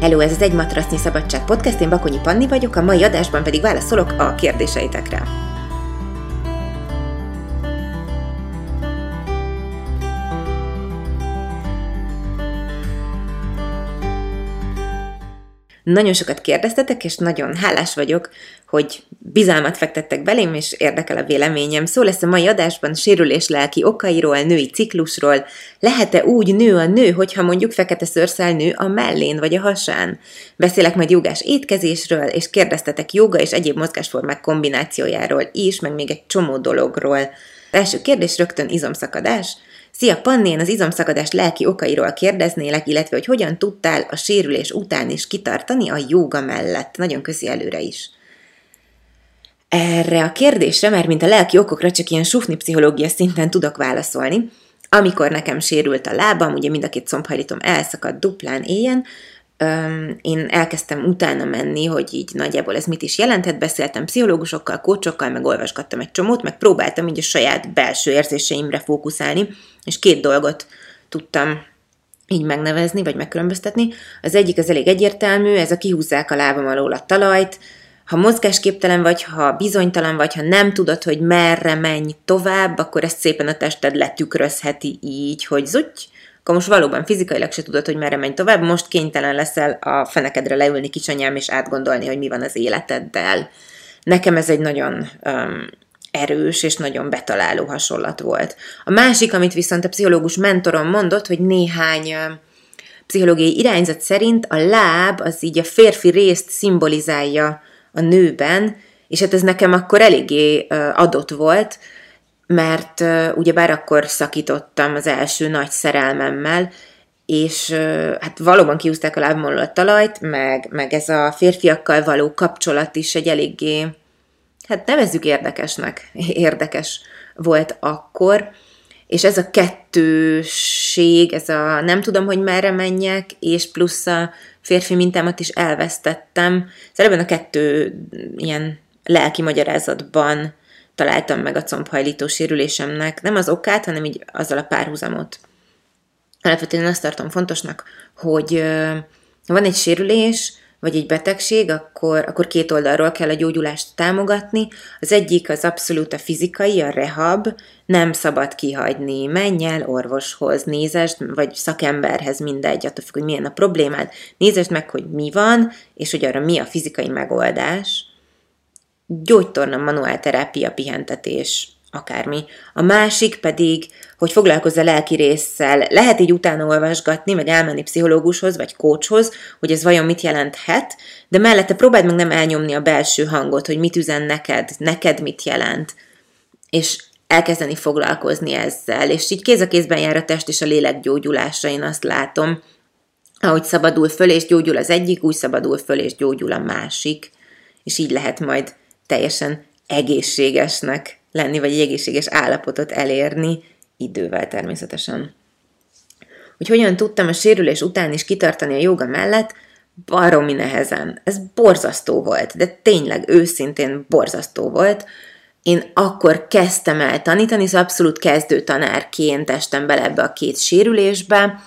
Hello, ez az Egy Matrasznyi Szabadság Podcast, én Bakonyi Panni vagyok, a mai adásban pedig válaszolok a kérdéseitekre. Nagyon sokat kérdeztetek, és nagyon hálás vagyok, hogy bizalmat fektettek belém, és érdekel a véleményem. Szó lesz a mai adásban sérülés lelki okairól, női ciklusról. Lehet-e úgy nő a nő, hogyha mondjuk fekete szőrszel nő a mellén vagy a hasán? Beszélek majd jogás étkezésről, és kérdeztetek joga és egyéb mozgásformák kombinációjáról is, meg még egy csomó dologról. első kérdés rögtön izomszakadás – Szia Panni, én az izomszakadás lelki okairól kérdeznélek, illetve hogy hogyan tudtál a sérülés után is kitartani a jóga mellett. Nagyon köszi előre is. Erre a kérdésre, mert mint a lelki okokra csak ilyen sufni pszichológia szinten tudok válaszolni, amikor nekem sérült a lábam, ugye mind a két combhajlítom elszakadt duplán éjjen, öm, én elkezdtem utána menni, hogy így nagyjából ez mit is jelentett, beszéltem pszichológusokkal, kócsokkal, meg olvasgattam egy csomót, meg próbáltam így a saját belső érzéseimre fókuszálni, és két dolgot tudtam így megnevezni, vagy megkülönböztetni. Az egyik az elég egyértelmű, ez a kihúzzák a lábam alól a talajt, ha mozgásképtelen vagy, ha bizonytalan vagy, ha nem tudod, hogy merre menj tovább, akkor ezt szépen a tested letükrözheti így, hogy zutty, akkor most valóban fizikailag se tudod, hogy merre menj tovább, most kénytelen leszel a fenekedre leülni kicsanyám, és átgondolni, hogy mi van az életeddel. Nekem ez egy nagyon um, erős és nagyon betaláló hasonlat volt. A másik, amit viszont a pszichológus mentorom mondott, hogy néhány pszichológiai irányzat szerint a láb az így a férfi részt szimbolizálja a nőben, és hát ez nekem akkor eléggé adott volt, mert ugyebár akkor szakítottam az első nagy szerelmemmel, és hát valóban kiúzták a lábamon a talajt, meg, meg ez a férfiakkal való kapcsolat is egy eléggé, hát nevezzük érdekesnek, érdekes volt akkor, és ez a kettőség, ez a nem tudom, hogy merre menjek, és plusz a férfi mintámat is elvesztettem. Szóval a kettő ilyen lelki magyarázatban találtam meg a combhajlító sérülésemnek, nem az okát, hanem így azzal a párhuzamot. Alapvetően azt tartom fontosnak, hogy van egy sérülés, vagy egy betegség, akkor, akkor két oldalról kell a gyógyulást támogatni. Az egyik az abszolút a fizikai, a rehab, nem szabad kihagyni, menj el orvoshoz, nézest, vagy szakemberhez, mindegy, attól függ, hogy milyen a problémád, nézest meg, hogy mi van, és hogy arra mi a fizikai megoldás, gyógytorna, manuálterápia, pihentetés, akármi. A másik pedig, hogy foglalkozz a lelki résszel. Lehet így utána olvasgatni, meg elmenni pszichológushoz, vagy coachhoz, hogy ez vajon mit jelenthet, de mellette próbáld meg nem elnyomni a belső hangot, hogy mit üzen neked, neked mit jelent. És elkezdeni foglalkozni ezzel, és így kéz a kézben jár a test és a lélek gyógyulása, én azt látom. Ahogy szabadul föl és gyógyul az egyik, úgy szabadul föl és gyógyul a másik, és így lehet majd teljesen egészségesnek lenni, vagy egy egészséges állapotot elérni, idővel természetesen. Hogy hogyan tudtam a sérülés után is kitartani a joga mellett, baromi nehezen. Ez borzasztó volt, de tényleg őszintén borzasztó volt. Én akkor kezdtem el tanítani, szóval abszolút kezdő tanárként estem bele ebbe a két sérülésbe,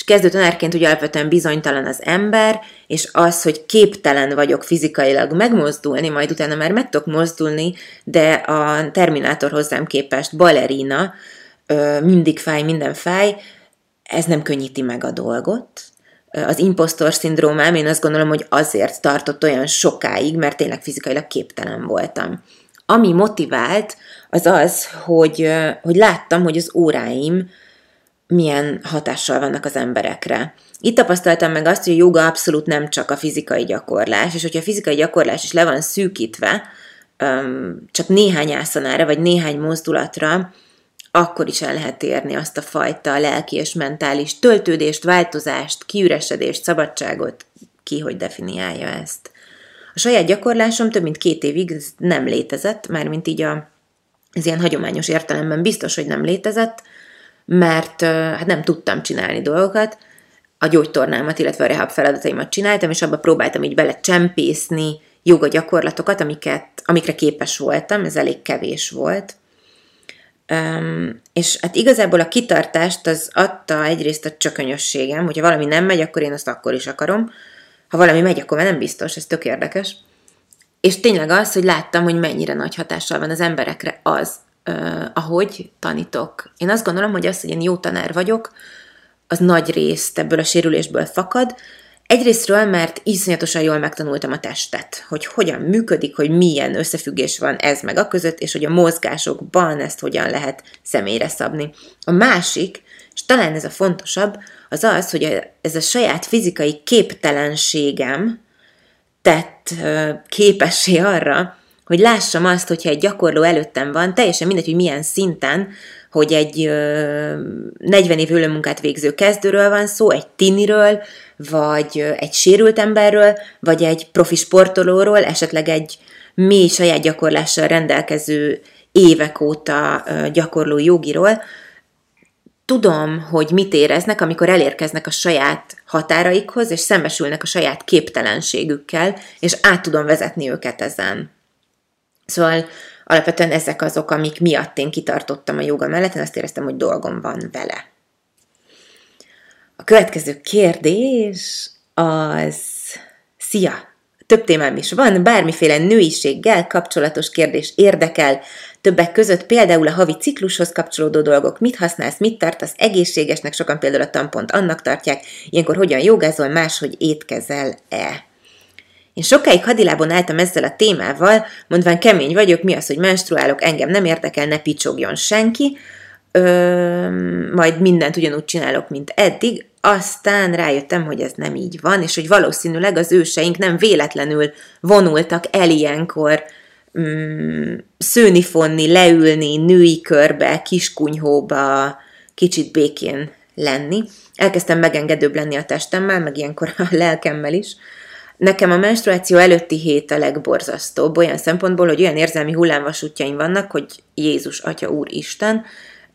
és kezdő tanárként ugye alapvetően bizonytalan az ember, és az, hogy képtelen vagyok fizikailag megmozdulni, majd utána már meg tudok mozdulni, de a Terminátor hozzám képest balerina, mindig fáj, minden fáj, ez nem könnyíti meg a dolgot. Az impostor szindrómám, én azt gondolom, hogy azért tartott olyan sokáig, mert tényleg fizikailag képtelen voltam. Ami motivált, az az, hogy, hogy láttam, hogy az óráim milyen hatással vannak az emberekre. Itt tapasztaltam meg azt, hogy a joga abszolút nem csak a fizikai gyakorlás, és hogyha a fizikai gyakorlás is le van szűkítve, csak néhány ászanára, vagy néhány mozdulatra, akkor is el lehet érni azt a fajta lelki és mentális töltődést, változást, kiüresedést, szabadságot, ki hogy definiálja ezt. A saját gyakorlásom több mint két évig nem létezett, mármint így a, az ilyen hagyományos értelemben biztos, hogy nem létezett, mert hát nem tudtam csinálni dolgokat, a gyógytornámat, illetve a rehab feladataimat csináltam, és abba próbáltam így bele csempészni joga gyakorlatokat, amiket, amikre képes voltam, ez elég kevés volt. Um, és hát igazából a kitartást az adta egyrészt a csökönyösségem, hogyha valami nem megy, akkor én azt akkor is akarom, Ha valami megy, akkor nem biztos, ez tök érdekes. És tényleg az, hogy láttam, hogy mennyire nagy hatással van az emberekre az, ahogy tanítok. Én azt gondolom, hogy az, hogy én jó tanár vagyok, az nagy részt ebből a sérülésből fakad. Egyrésztről, mert iszonyatosan jól megtanultam a testet, hogy hogyan működik, hogy milyen összefüggés van ez meg a között, és hogy a mozgásokban ezt hogyan lehet személyre szabni. A másik, és talán ez a fontosabb, az az, hogy ez a saját fizikai képtelenségem tett képessé arra, hogy lássam azt, hogyha egy gyakorló előttem van, teljesen mindegy, hogy milyen szinten, hogy egy 40 év munkát végző kezdőről van szó, egy tiniről, vagy egy sérült emberről, vagy egy profi sportolóról, esetleg egy mély saját gyakorlással rendelkező évek óta gyakorló jogiról, tudom, hogy mit éreznek, amikor elérkeznek a saját határaikhoz, és szembesülnek a saját képtelenségükkel, és át tudom vezetni őket ezen. Szóval alapvetően ezek azok, amik miatt én kitartottam a joga mellett, én azt éreztem, hogy dolgom van vele. A következő kérdés az... Szia! Több témám is van, bármiféle nőiséggel kapcsolatos kérdés érdekel, többek között például a havi ciklushoz kapcsolódó dolgok, mit használsz, mit tartasz egészségesnek, sokan például a tampont annak tartják, ilyenkor hogyan jogázol, máshogy étkezel-e. Én sokáig hadilábon álltam ezzel a témával, mondván kemény vagyok, mi az, hogy menstruálok, engem nem érdekel, ne picsogjon senki, ö, majd mindent ugyanúgy csinálok, mint eddig, aztán rájöttem, hogy ez nem így van, és hogy valószínűleg az őseink nem véletlenül vonultak el ilyenkor mm, szőni, fonni, leülni, női körbe, kiskunyhóba, kicsit békén lenni. Elkezdtem megengedőbb lenni a testemmel, meg ilyenkor a lelkemmel is, Nekem a menstruáció előtti hét a legborzasztóbb, olyan szempontból, hogy olyan érzelmi hullámvasútjaim vannak, hogy Jézus, Atya, Úr, Isten,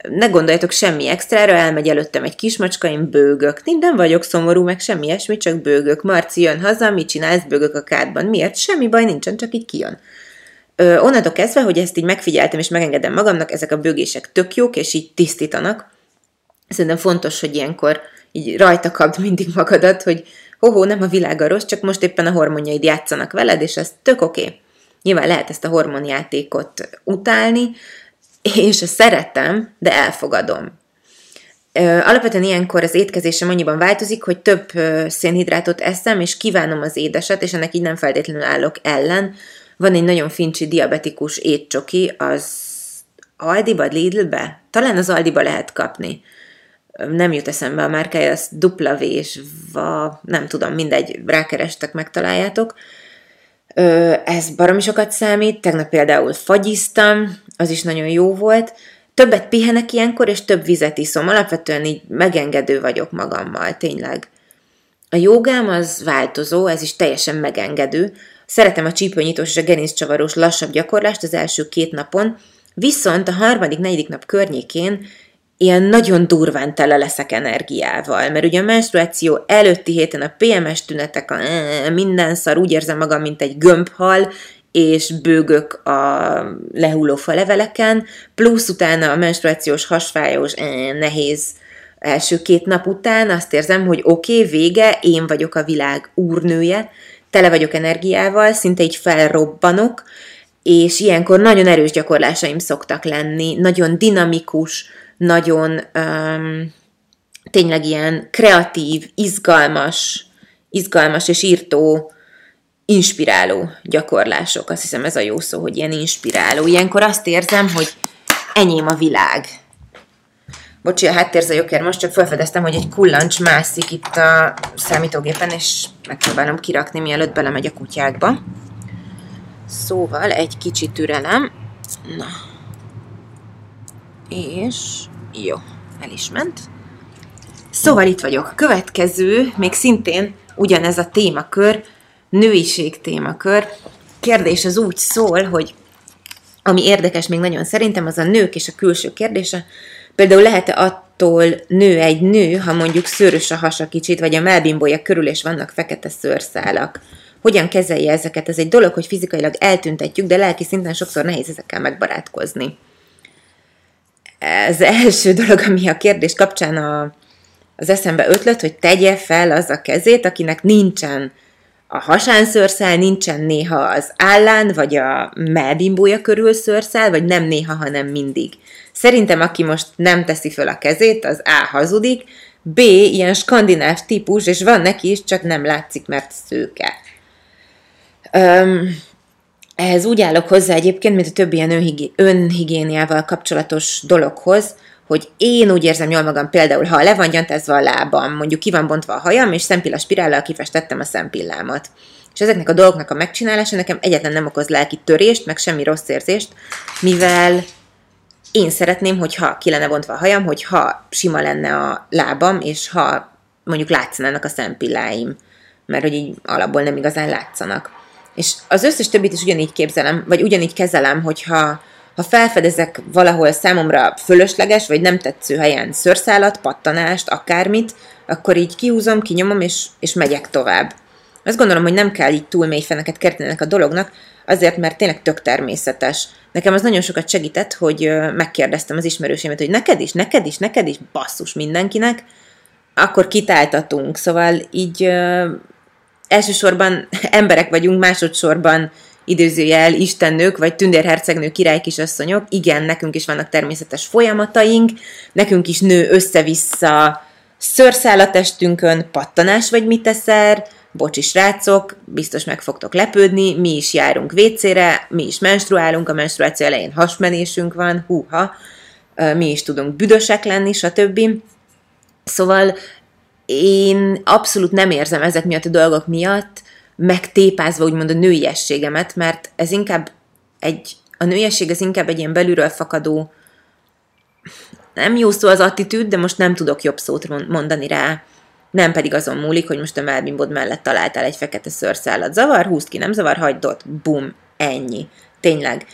ne gondoljatok semmi extrára, elmegy előttem egy kismacska, én bőgök. Nem vagyok szomorú, meg semmi ilyesmi, csak bőgök. Marci jön haza, mit csinálsz, bőgök a kádban. Miért? Semmi baj nincsen, csak így kijön. Ö, onnantól kezdve, hogy ezt így megfigyeltem és megengedem magamnak, ezek a bőgések tök jók, és így tisztítanak. Szerintem fontos, hogy ilyenkor így rajta kapd mindig magadat, hogy hoho, nem a világ a rossz, csak most éppen a hormonjaid játszanak veled, és ez tök oké. Okay. Nyilván lehet ezt a hormonjátékot utálni, és szeretem, de elfogadom. Alapvetően ilyenkor az étkezésem annyiban változik, hogy több szénhidrátot eszem, és kívánom az édeset, és ennek így nem feltétlenül állok ellen. Van egy nagyon fincsi diabetikus étcsoki, az Aldiba, Lidlbe? Talán az Aldiba lehet kapni nem jut eszembe a márkája, az dupla és va, nem tudom, mindegy, rákerestek, megtaláljátok. Ez baromi sokat számít, tegnap például fagyiztam, az is nagyon jó volt. Többet pihenek ilyenkor, és több vizet iszom. Alapvetően így megengedő vagyok magammal, tényleg. A jogám az változó, ez is teljesen megengedő. Szeretem a csípőnyitós és a gerinccsavaros lassabb gyakorlást az első két napon, viszont a harmadik, negyedik nap környékén ilyen nagyon durván tele leszek energiával, mert ugye a menstruáció előtti héten a PMS tünetek, a minden szar, úgy érzem magam, mint egy gömbhal, és bőgök a lehulló faleveleken, plusz utána a menstruációs hasfájós, nehéz első két nap után azt érzem, hogy oké, okay, vége, én vagyok a világ úrnője, tele vagyok energiával, szinte így felrobbanok, és ilyenkor nagyon erős gyakorlásaim szoktak lenni, nagyon dinamikus, nagyon um, tényleg ilyen kreatív, izgalmas, izgalmas és írtó, inspiráló gyakorlások. Azt hiszem ez a jó szó, hogy ilyen inspiráló. Ilyenkor azt érzem, hogy enyém a világ. Bocsi, a háttérzajokért most csak felfedeztem, hogy egy kullancs mászik itt a számítógépen, és megpróbálom kirakni, mielőtt belemegy a kutyákba. Szóval egy kicsi türelem. Na, és jó, el is ment. Szóval itt vagyok. Következő, még szintén ugyanez a témakör, nőiség témakör. Kérdés az úgy szól, hogy ami érdekes még nagyon szerintem, az a nők és a külső kérdése. Például lehet-e attól nő egy nő, ha mondjuk szőrös a hasa kicsit, vagy a melbimbója körül, és vannak fekete szőrszálak? Hogyan kezelje ezeket? Ez egy dolog, hogy fizikailag eltüntetjük, de lelki szinten sokszor nehéz ezekkel megbarátkozni az első dolog, ami a kérdés kapcsán a, az eszembe ötlött, hogy tegye fel az a kezét, akinek nincsen a hasán szőrszál, nincsen néha az állán, vagy a melbimbója körül szőrszál, vagy nem néha, hanem mindig. Szerintem, aki most nem teszi föl a kezét, az A hazudik, B ilyen skandináv típus, és van neki is, csak nem látszik, mert szőke. Um, ehhez úgy állok hozzá egyébként, mint a többi ilyen önhigiéniával kapcsolatos dologhoz, hogy én úgy érzem jól magam például, ha le van gyantázva a lábam, mondjuk ki van bontva a hajam, és szempilla spirállal kifestettem a szempillámat. És ezeknek a dolgoknak a megcsinálása nekem egyetlen nem okoz lelki törést, meg semmi rossz érzést, mivel én szeretném, hogyha ki lenne bontva a hajam, hogyha sima lenne a lábam, és ha mondjuk látszanának a szempilláim, mert hogy így alapból nem igazán látszanak. És az összes többit is ugyanígy képzelem, vagy ugyanígy kezelem, hogyha ha felfedezek valahol számomra fölösleges, vagy nem tetsző helyen szőrszálat, pattanást, akármit, akkor így kihúzom, kinyomom, és, és megyek tovább. Azt gondolom, hogy nem kell így túl mély feneket kertenek a dolognak, azért, mert tényleg tök természetes. Nekem az nagyon sokat segített, hogy megkérdeztem az ismerősémet, hogy neked is, neked is, neked is, basszus mindenkinek, akkor kitáltatunk. Szóval így elsősorban emberek vagyunk, másodszorban időzőjel istennők, vagy tündérhercegnő királykisasszonyok, igen, nekünk is vannak természetes folyamataink, nekünk is nő össze-vissza szőrszál a testünkön, pattanás vagy mit teszel, bocsi srácok, biztos meg fogtok lepődni, mi is járunk vécére, mi is menstruálunk, a menstruáció elején hasmenésünk van, húha, mi is tudunk büdösek lenni, stb. Szóval én abszolút nem érzem ezek miatt a dolgok miatt megtépázva úgymond a nőiességemet, mert ez inkább egy, a nőiesség az inkább egy ilyen belülről fakadó, nem jó szó az attitűd, de most nem tudok jobb szót mondani rá, nem pedig azon múlik, hogy most a melbimbod mellett találtál egy fekete szőrszállat. Zavar, húzd ki, nem zavar, hagyd ott, bum, ennyi. Tényleg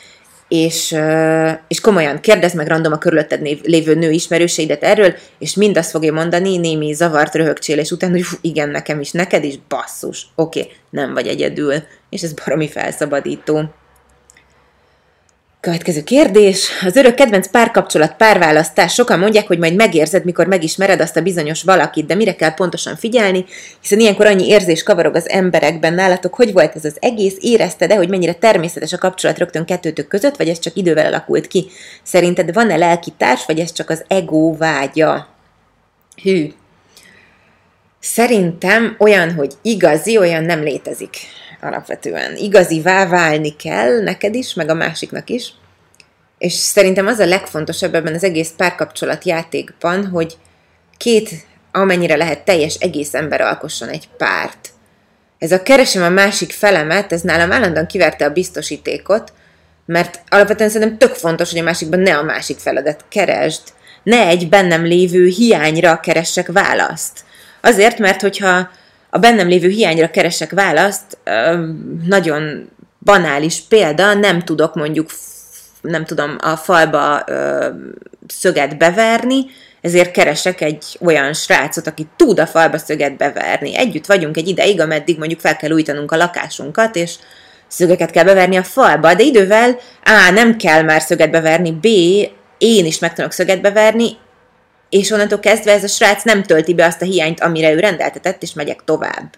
és, és komolyan kérdezd meg random a körülötted lévő nő ismerőseidet erről, és mind azt fogja mondani, némi zavart röhögcsélés után, hogy igen, nekem is, neked is, basszus, oké, okay, nem vagy egyedül, és ez baromi felszabadító. Következő kérdés. Az örök kedvenc párkapcsolat, párválasztás. Sokan mondják, hogy majd megérzed, mikor megismered azt a bizonyos valakit, de mire kell pontosan figyelni, hiszen ilyenkor annyi érzés kavarog az emberekben. Nálatok hogy volt ez az egész? Érezted-e, hogy mennyire természetes a kapcsolat rögtön kettőtök között, vagy ez csak idővel alakult ki? Szerinted van-e lelki társ, vagy ez csak az ego vágya? Hű. Szerintem olyan, hogy igazi, olyan nem létezik alapvetően. Igazivá válni kell neked is, meg a másiknak is. És szerintem az a legfontosabb ebben az egész párkapcsolat játékban, hogy két, amennyire lehet teljes egész ember alkosson egy párt. Ez a keresem a másik felemet, ez nálam állandóan kiverte a biztosítékot, mert alapvetően szerintem tök fontos, hogy a másikban ne a másik feledet keresd, ne egy bennem lévő hiányra keressek választ. Azért, mert hogyha a bennem lévő hiányra keresek választ, nagyon banális példa, nem tudok mondjuk, nem tudom, a falba szöget beverni, ezért keresek egy olyan srácot, aki tud a falba szöget beverni. Együtt vagyunk egy ideig, ameddig mondjuk fel kell újítanunk a lakásunkat, és szögeket kell beverni a falba, de idővel A. nem kell már szöget beverni, B. én is meg tudok szöget beverni, és onnantól kezdve ez a srác nem tölti be azt a hiányt, amire ő rendeltetett, és megyek tovább.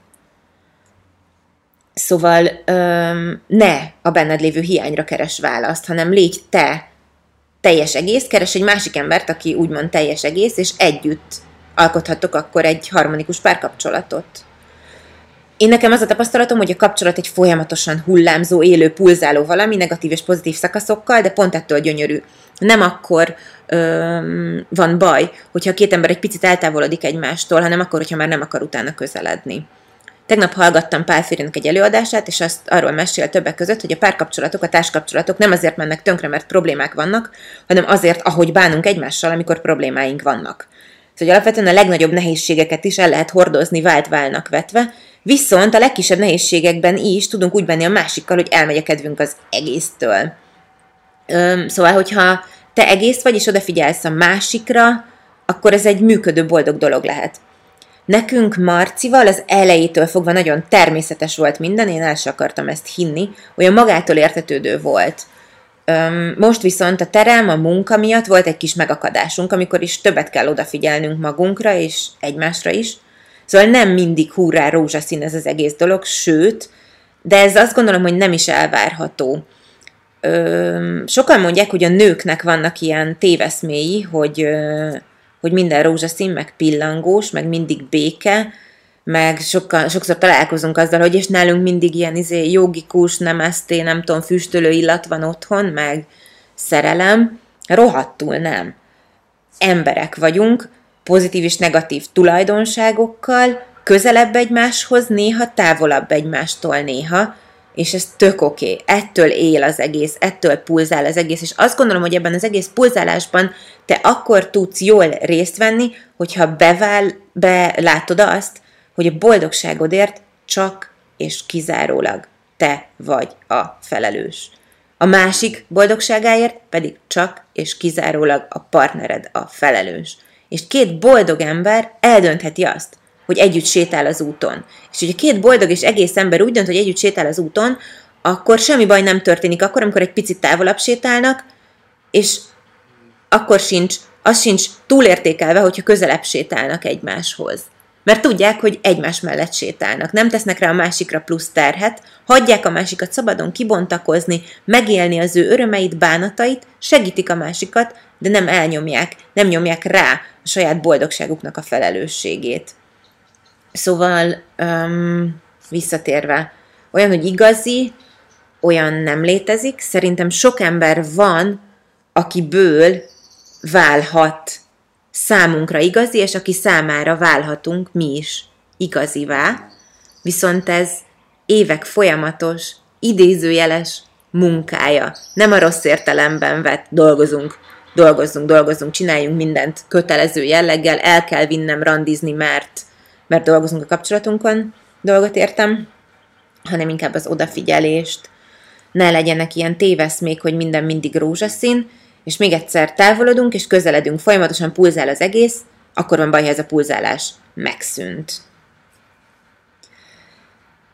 Szóval öm, ne a benned lévő hiányra keres választ, hanem légy te teljes egész, keres egy másik embert, aki úgymond teljes egész, és együtt alkothatok akkor egy harmonikus párkapcsolatot. Én nekem az a tapasztalatom, hogy a kapcsolat egy folyamatosan hullámzó, élő, pulzáló valami, negatív és pozitív szakaszokkal, de pont ettől gyönyörű. Nem akkor öm, van baj, hogyha a két ember egy picit eltávolodik egymástól, hanem akkor, hogyha már nem akar utána közeledni. Tegnap hallgattam Pál Férinek egy előadását, és azt arról mesél többek között, hogy a párkapcsolatok, a társkapcsolatok nem azért mennek tönkre, mert problémák vannak, hanem azért, ahogy bánunk egymással, amikor problémáink vannak. Szóval alapvetően a legnagyobb nehézségeket is el lehet hordozni vált válnak vetve, viszont a legkisebb nehézségekben is tudunk úgy benni a másikkal, hogy elmegy a kedvünk az egésztől. Szóval, hogyha te egész vagy, és odafigyelsz a másikra, akkor ez egy működő, boldog dolog lehet. Nekünk Marcival az elejétől fogva nagyon természetes volt minden, én el sem akartam ezt hinni, olyan magától értetődő volt. Most viszont a terem, a munka miatt volt egy kis megakadásunk, amikor is többet kell odafigyelnünk magunkra és egymásra is, Szóval nem mindig hurrá rózsaszín ez az egész dolog, sőt, de ez azt gondolom, hogy nem is elvárható. Ö, sokan mondják, hogy a nőknek vannak ilyen téveszméi, hogy, ö, hogy minden rózsaszín, meg pillangós, meg mindig béke, meg sokkal, sokszor találkozunk azzal, hogy és nálunk mindig ilyen izé, jogikus, nem eszté, nem tudom, füstölő illat van otthon, meg szerelem. Rohadtul nem. Emberek vagyunk, pozitív és negatív tulajdonságokkal, közelebb egymáshoz, néha távolabb egymástól néha, és ez tök oké. Okay. Ettől él az egész, ettől pulzál az egész, és azt gondolom, hogy ebben az egész pulzálásban te akkor tudsz jól részt venni, hogyha bevál, belátod azt, hogy a boldogságodért csak és kizárólag te vagy a felelős. A másik boldogságáért pedig csak és kizárólag a partnered a felelős. És két boldog ember eldöntheti azt, hogy együtt sétál az úton. És hogyha két boldog és egész ember úgy dönt, hogy együtt sétál az úton, akkor semmi baj nem történik. Akkor, amikor egy picit távolabb sétálnak, és akkor sincs, az sincs túlértékelve, hogyha közelebb sétálnak egymáshoz. Mert tudják, hogy egymás mellett sétálnak, nem tesznek rá a másikra plusz terhet, hagyják a másikat szabadon kibontakozni, megélni az ő örömeit, bánatait, segítik a másikat, de nem elnyomják, nem nyomják rá a saját boldogságuknak a felelősségét. Szóval, um, visszatérve, olyan, hogy igazi, olyan nem létezik. Szerintem sok ember van, akiből válhat számunkra igazi, és aki számára válhatunk mi is igazivá. Viszont ez évek folyamatos, idézőjeles munkája. Nem a rossz értelemben vett dolgozunk, dolgozzunk, dolgozzunk, csináljunk mindent kötelező jelleggel, el kell vinnem randizni, mert mert dolgozunk a kapcsolatunkon, dolgot értem, hanem inkább az odafigyelést, ne legyenek ilyen téveszmék, hogy minden mindig rózsaszín, és még egyszer távolodunk, és közeledünk, folyamatosan pulzál az egész, akkor van baj, ha ez a pulzálás megszűnt.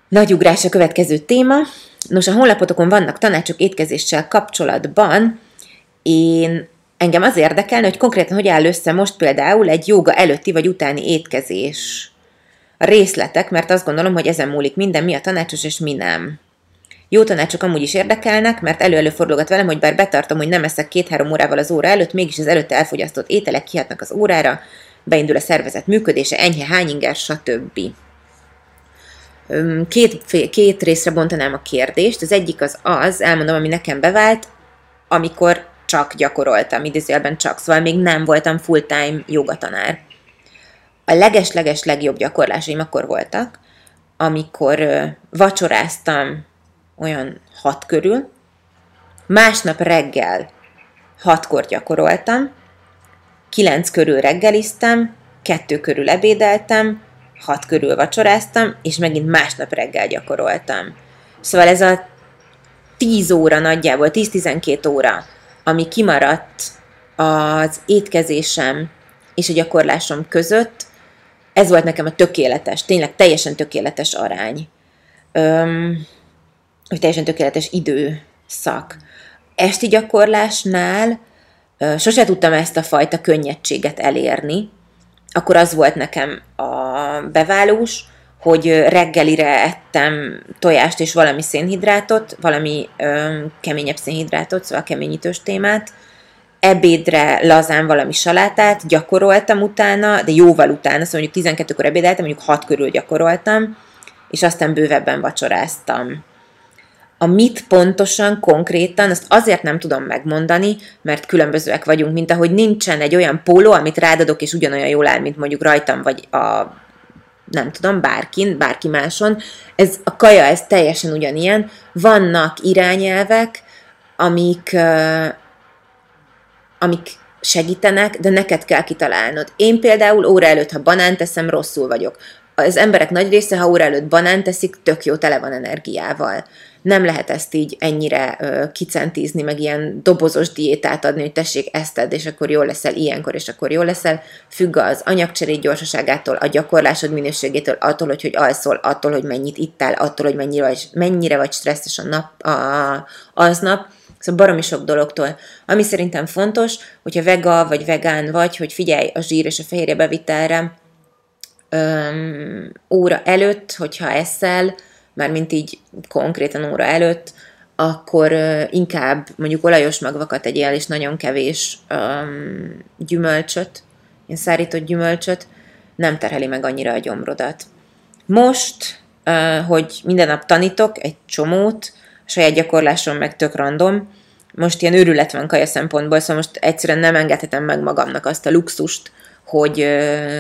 Nagy ugrás a következő téma. Nos, a honlapotokon vannak tanácsok étkezéssel kapcsolatban. Én engem az érdekelne, hogy konkrétan hogy áll össze most például egy joga előtti vagy utáni étkezés részletek, mert azt gondolom, hogy ezen múlik minden, mi a tanácsos és mi nem. Jó tanácsok amúgy is érdekelnek, mert elő-elő fordulgat velem, hogy bár betartom, hogy nem eszek két-három órával az óra előtt, mégis az előtte elfogyasztott ételek kihatnak az órára, beindul a szervezet működése, enyhe hányinger, stb. Két, két részre bontanám a kérdést. Az egyik az az, elmondom, ami nekem bevált, amikor csak gyakoroltam, idézőjelben csak, szóval még nem voltam full-time jogatanár a leges-leges legjobb gyakorlásaim akkor voltak, amikor vacsoráztam olyan hat körül, másnap reggel hatkor gyakoroltam, kilenc körül reggeliztem, kettő körül ebédeltem, hat körül vacsoráztam, és megint másnap reggel gyakoroltam. Szóval ez a 10 óra nagyjából, 10-12 óra, ami kimaradt az étkezésem és a gyakorlásom között, ez volt nekem a tökéletes, tényleg teljesen tökéletes arány. Öm, hogy teljesen tökéletes időszak. Esti gyakorlásnál ö, sose tudtam ezt a fajta könnyedséget elérni. Akkor az volt nekem a beválós, hogy reggelire ettem tojást és valami szénhidrátot, valami ö, keményebb szénhidrátot, szóval keményítős témát, ebédre lazán valami salátát, gyakoroltam utána, de jóval utána, szóval mondjuk 12-kor ebédeltem, mondjuk 6 körül gyakoroltam, és aztán bővebben vacsoráztam. A mit pontosan, konkrétan, azt azért nem tudom megmondani, mert különbözőek vagyunk, mint ahogy nincsen egy olyan póló, amit rádadok, és ugyanolyan jól áll, mint mondjuk rajtam, vagy a nem tudom, bárkin, bárki máson. Ez a kaja, ez teljesen ugyanilyen. Vannak irányelvek, amik, amik segítenek, de neked kell kitalálnod. Én például óra előtt, ha banánt teszem, rosszul vagyok. Az emberek nagy része, ha óra előtt banánt teszik, tök jó, tele van energiával. Nem lehet ezt így ennyire ö, kicentízni, meg ilyen dobozos diétát adni, hogy tessék, ezt tedd, és akkor jól leszel ilyenkor, és akkor jól leszel. Függ az anyagcserét gyorsaságától, a gyakorlásod minőségétől, attól, hogy hogy alszol, attól, hogy mennyit ittál, attól, hogy mennyire vagy, mennyire vagy stresszes a nap, a, aznap Szóval baromi sok dologtól. Ami szerintem fontos, hogyha vega vagy vegán vagy, hogy figyelj a zsír és a fehérje bevitelre, öm, óra előtt, hogyha eszel, mármint így konkrétan óra előtt, akkor uh, inkább mondjuk olajos magvakat egyél, és nagyon kevés um, gyümölcsöt, ilyen szárított gyümölcsöt, nem terheli meg annyira a gyomrodat. Most, uh, hogy minden nap tanítok egy csomót, saját gyakorlásom meg tök random, most ilyen őrület van kaja szempontból, szóval most egyszerűen nem engedhetem meg magamnak azt a luxust, hogy,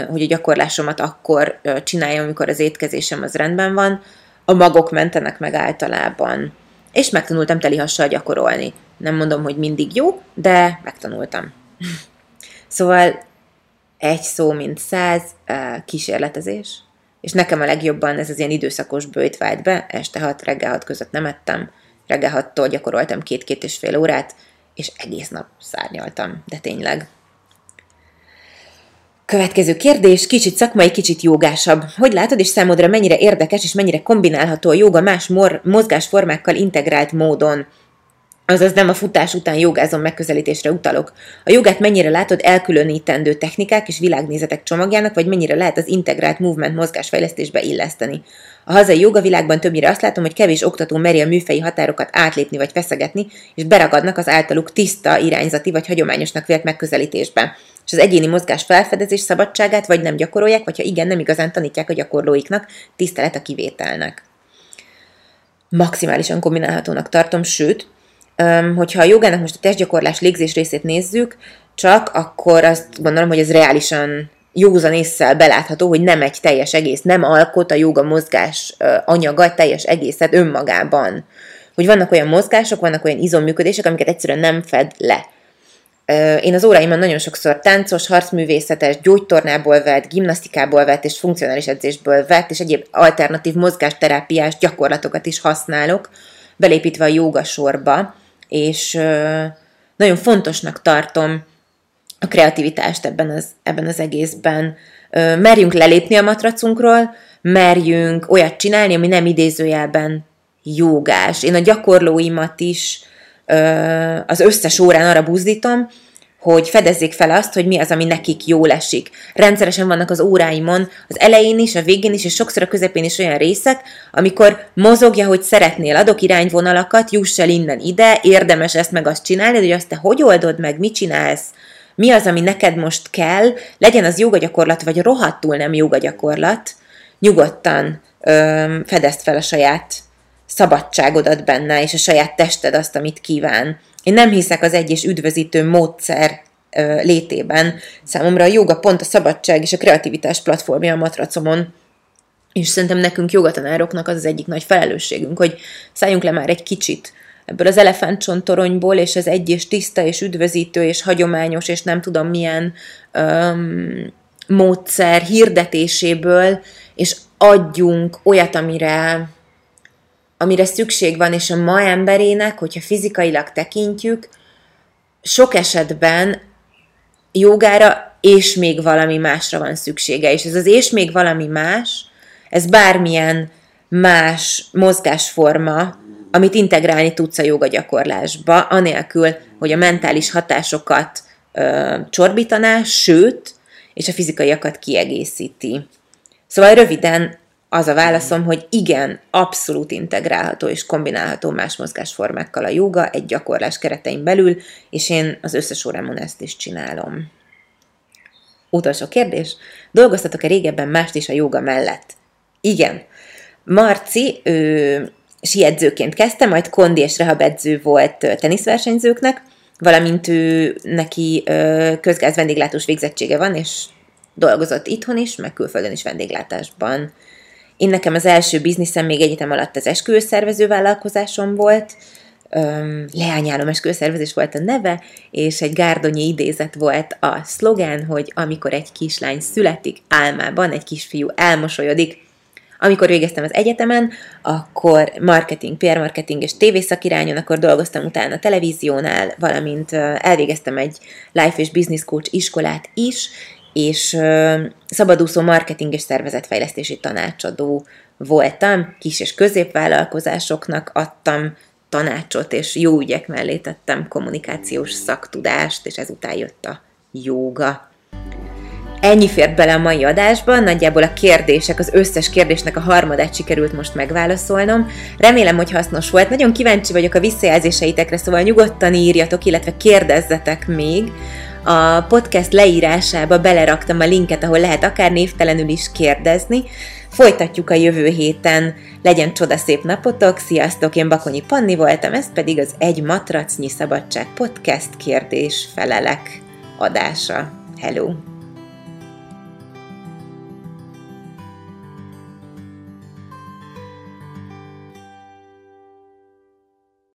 hogy a gyakorlásomat akkor csináljam, amikor az étkezésem az rendben van. A magok mentenek meg általában. És megtanultam telihassal gyakorolni. Nem mondom, hogy mindig jó, de megtanultam. szóval egy szó, mint száz, kísérletezés. És nekem a legjobban ez az ilyen időszakos bőjt vált be, este hat, reggel hat között nem ettem, reggel hattól gyakoroltam két-két és fél órát, és egész nap szárnyaltam, de tényleg. Következő kérdés, kicsit szakmai, kicsit jogásabb. Hogy látod és számodra mennyire érdekes és mennyire kombinálható a joga más mor- mozgásformákkal integrált módon? Azaz nem a futás után jogázom megközelítésre utalok. A jogát mennyire látod elkülönítendő technikák és világnézetek csomagjának, vagy mennyire lehet az integrált movement mozgásfejlesztésbe illeszteni? A hazai jogavilágban többnyire azt látom, hogy kevés oktató meri a műfei határokat átlépni vagy feszegetni, és beragadnak az általuk tiszta, irányzati vagy hagyományosnak vélt megközelítésbe. És az egyéni mozgás felfedezés szabadságát vagy nem gyakorolják, vagy ha igen, nem igazán tanítják a gyakorlóiknak, tisztelet a kivételnek. Maximálisan kombinálhatónak tartom, sőt, hogyha a jogának most a testgyakorlás légzés részét nézzük, csak akkor azt gondolom, hogy ez reálisan józan észszel belátható, hogy nem egy teljes egész, nem alkot a joga mozgás anyaga egy teljes egészet önmagában. Hogy vannak olyan mozgások, vannak olyan izomműködések, amiket egyszerűen nem fed le. Én az óráimon nagyon sokszor táncos, harcművészetes, gyógytornából vett, gimnasztikából vett és funkcionális edzésből vett, és egyéb alternatív mozgásterápiás gyakorlatokat is használok, belépítve a joga sorba, és nagyon fontosnak tartom a kreativitást ebben az, ebben az egészben. Merjünk lelépni a matracunkról, merjünk olyat csinálni, ami nem idézőjelben jogás. Én a gyakorlóimat is az összes órán arra buzdítom, hogy fedezzék fel azt, hogy mi az, ami nekik jól esik. Rendszeresen vannak az óráimon, az elején is, a végén is, és sokszor a közepén is olyan részek, amikor mozogja, hogy szeretnél, adok irányvonalakat, juss el innen ide, érdemes ezt meg azt csinálni, hogy azt te hogy oldod meg, mit csinálsz, mi az, ami neked most kell, legyen az jogagyakorlat, vagy rohadtul nem jogagyakorlat, nyugodtan ö, fedezd fel a saját szabadságodat benne, és a saját tested azt, amit kíván. Én nem hiszek az egy és üdvözítő módszer létében. Számomra a joga pont a szabadság és a kreativitás platformja a matracomon, és szerintem nekünk jogatanároknak az az egyik nagy felelősségünk, hogy szálljunk le már egy kicsit ebből az elefántcsontoronyból, és az egy és tiszta, és üdvözítő, és hagyományos, és nem tudom milyen öm, módszer hirdetéséből, és adjunk olyat, amire, amire szükség van, és a ma emberének, hogyha fizikailag tekintjük, sok esetben jogára és még valami másra van szüksége. És ez az és még valami más, ez bármilyen más mozgásforma, amit integrálni tudsz a joga gyakorlásba, anélkül, hogy a mentális hatásokat ö, csorbítaná, sőt, és a fizikaiakat kiegészíti. Szóval röviden az a válaszom, hogy igen, abszolút integrálható és kombinálható más mozgásformákkal a joga egy gyakorlás keretein belül, és én az összes órámon ezt is csinálom. Utolsó kérdés. Dolgoztatok-e régebben mást is a joga mellett? Igen. Marci, ő siedzőként kezdte, majd kondi és rehabedző volt teniszversenyzőknek, valamint ő neki közgáz vendéglátós végzettsége van, és dolgozott itthon is, meg külföldön is vendéglátásban. Én nekem az első bizniszem még egyetem alatt az esküvőszervező vállalkozásom volt, leányálom esküvőszervezés volt a neve, és egy gárdonyi idézet volt a szlogán, hogy amikor egy kislány születik álmában, egy kisfiú elmosolyodik, amikor végeztem az egyetemen, akkor marketing, PR marketing és tévészakirányon, akkor dolgoztam utána a televíziónál, valamint elvégeztem egy life és business coach iskolát is, és szabadúszó marketing és szervezetfejlesztési tanácsadó voltam, kis és középvállalkozásoknak adtam tanácsot, és jó ügyek mellé tettem kommunikációs szaktudást, és ezután jött a jóga. Ennyi fért bele a mai adásba, nagyjából a kérdések, az összes kérdésnek a harmadát sikerült most megválaszolnom. Remélem, hogy hasznos volt. Nagyon kíváncsi vagyok a visszajelzéseitekre, szóval nyugodtan írjatok, illetve kérdezzetek még. A podcast leírásába beleraktam a linket, ahol lehet akár névtelenül is kérdezni. Folytatjuk a jövő héten. Legyen csodaszép napotok, sziasztok, én Bakonyi Panni voltam, ez pedig az Egy Matracnyi Szabadság podcast kérdés felelek adása. Hello!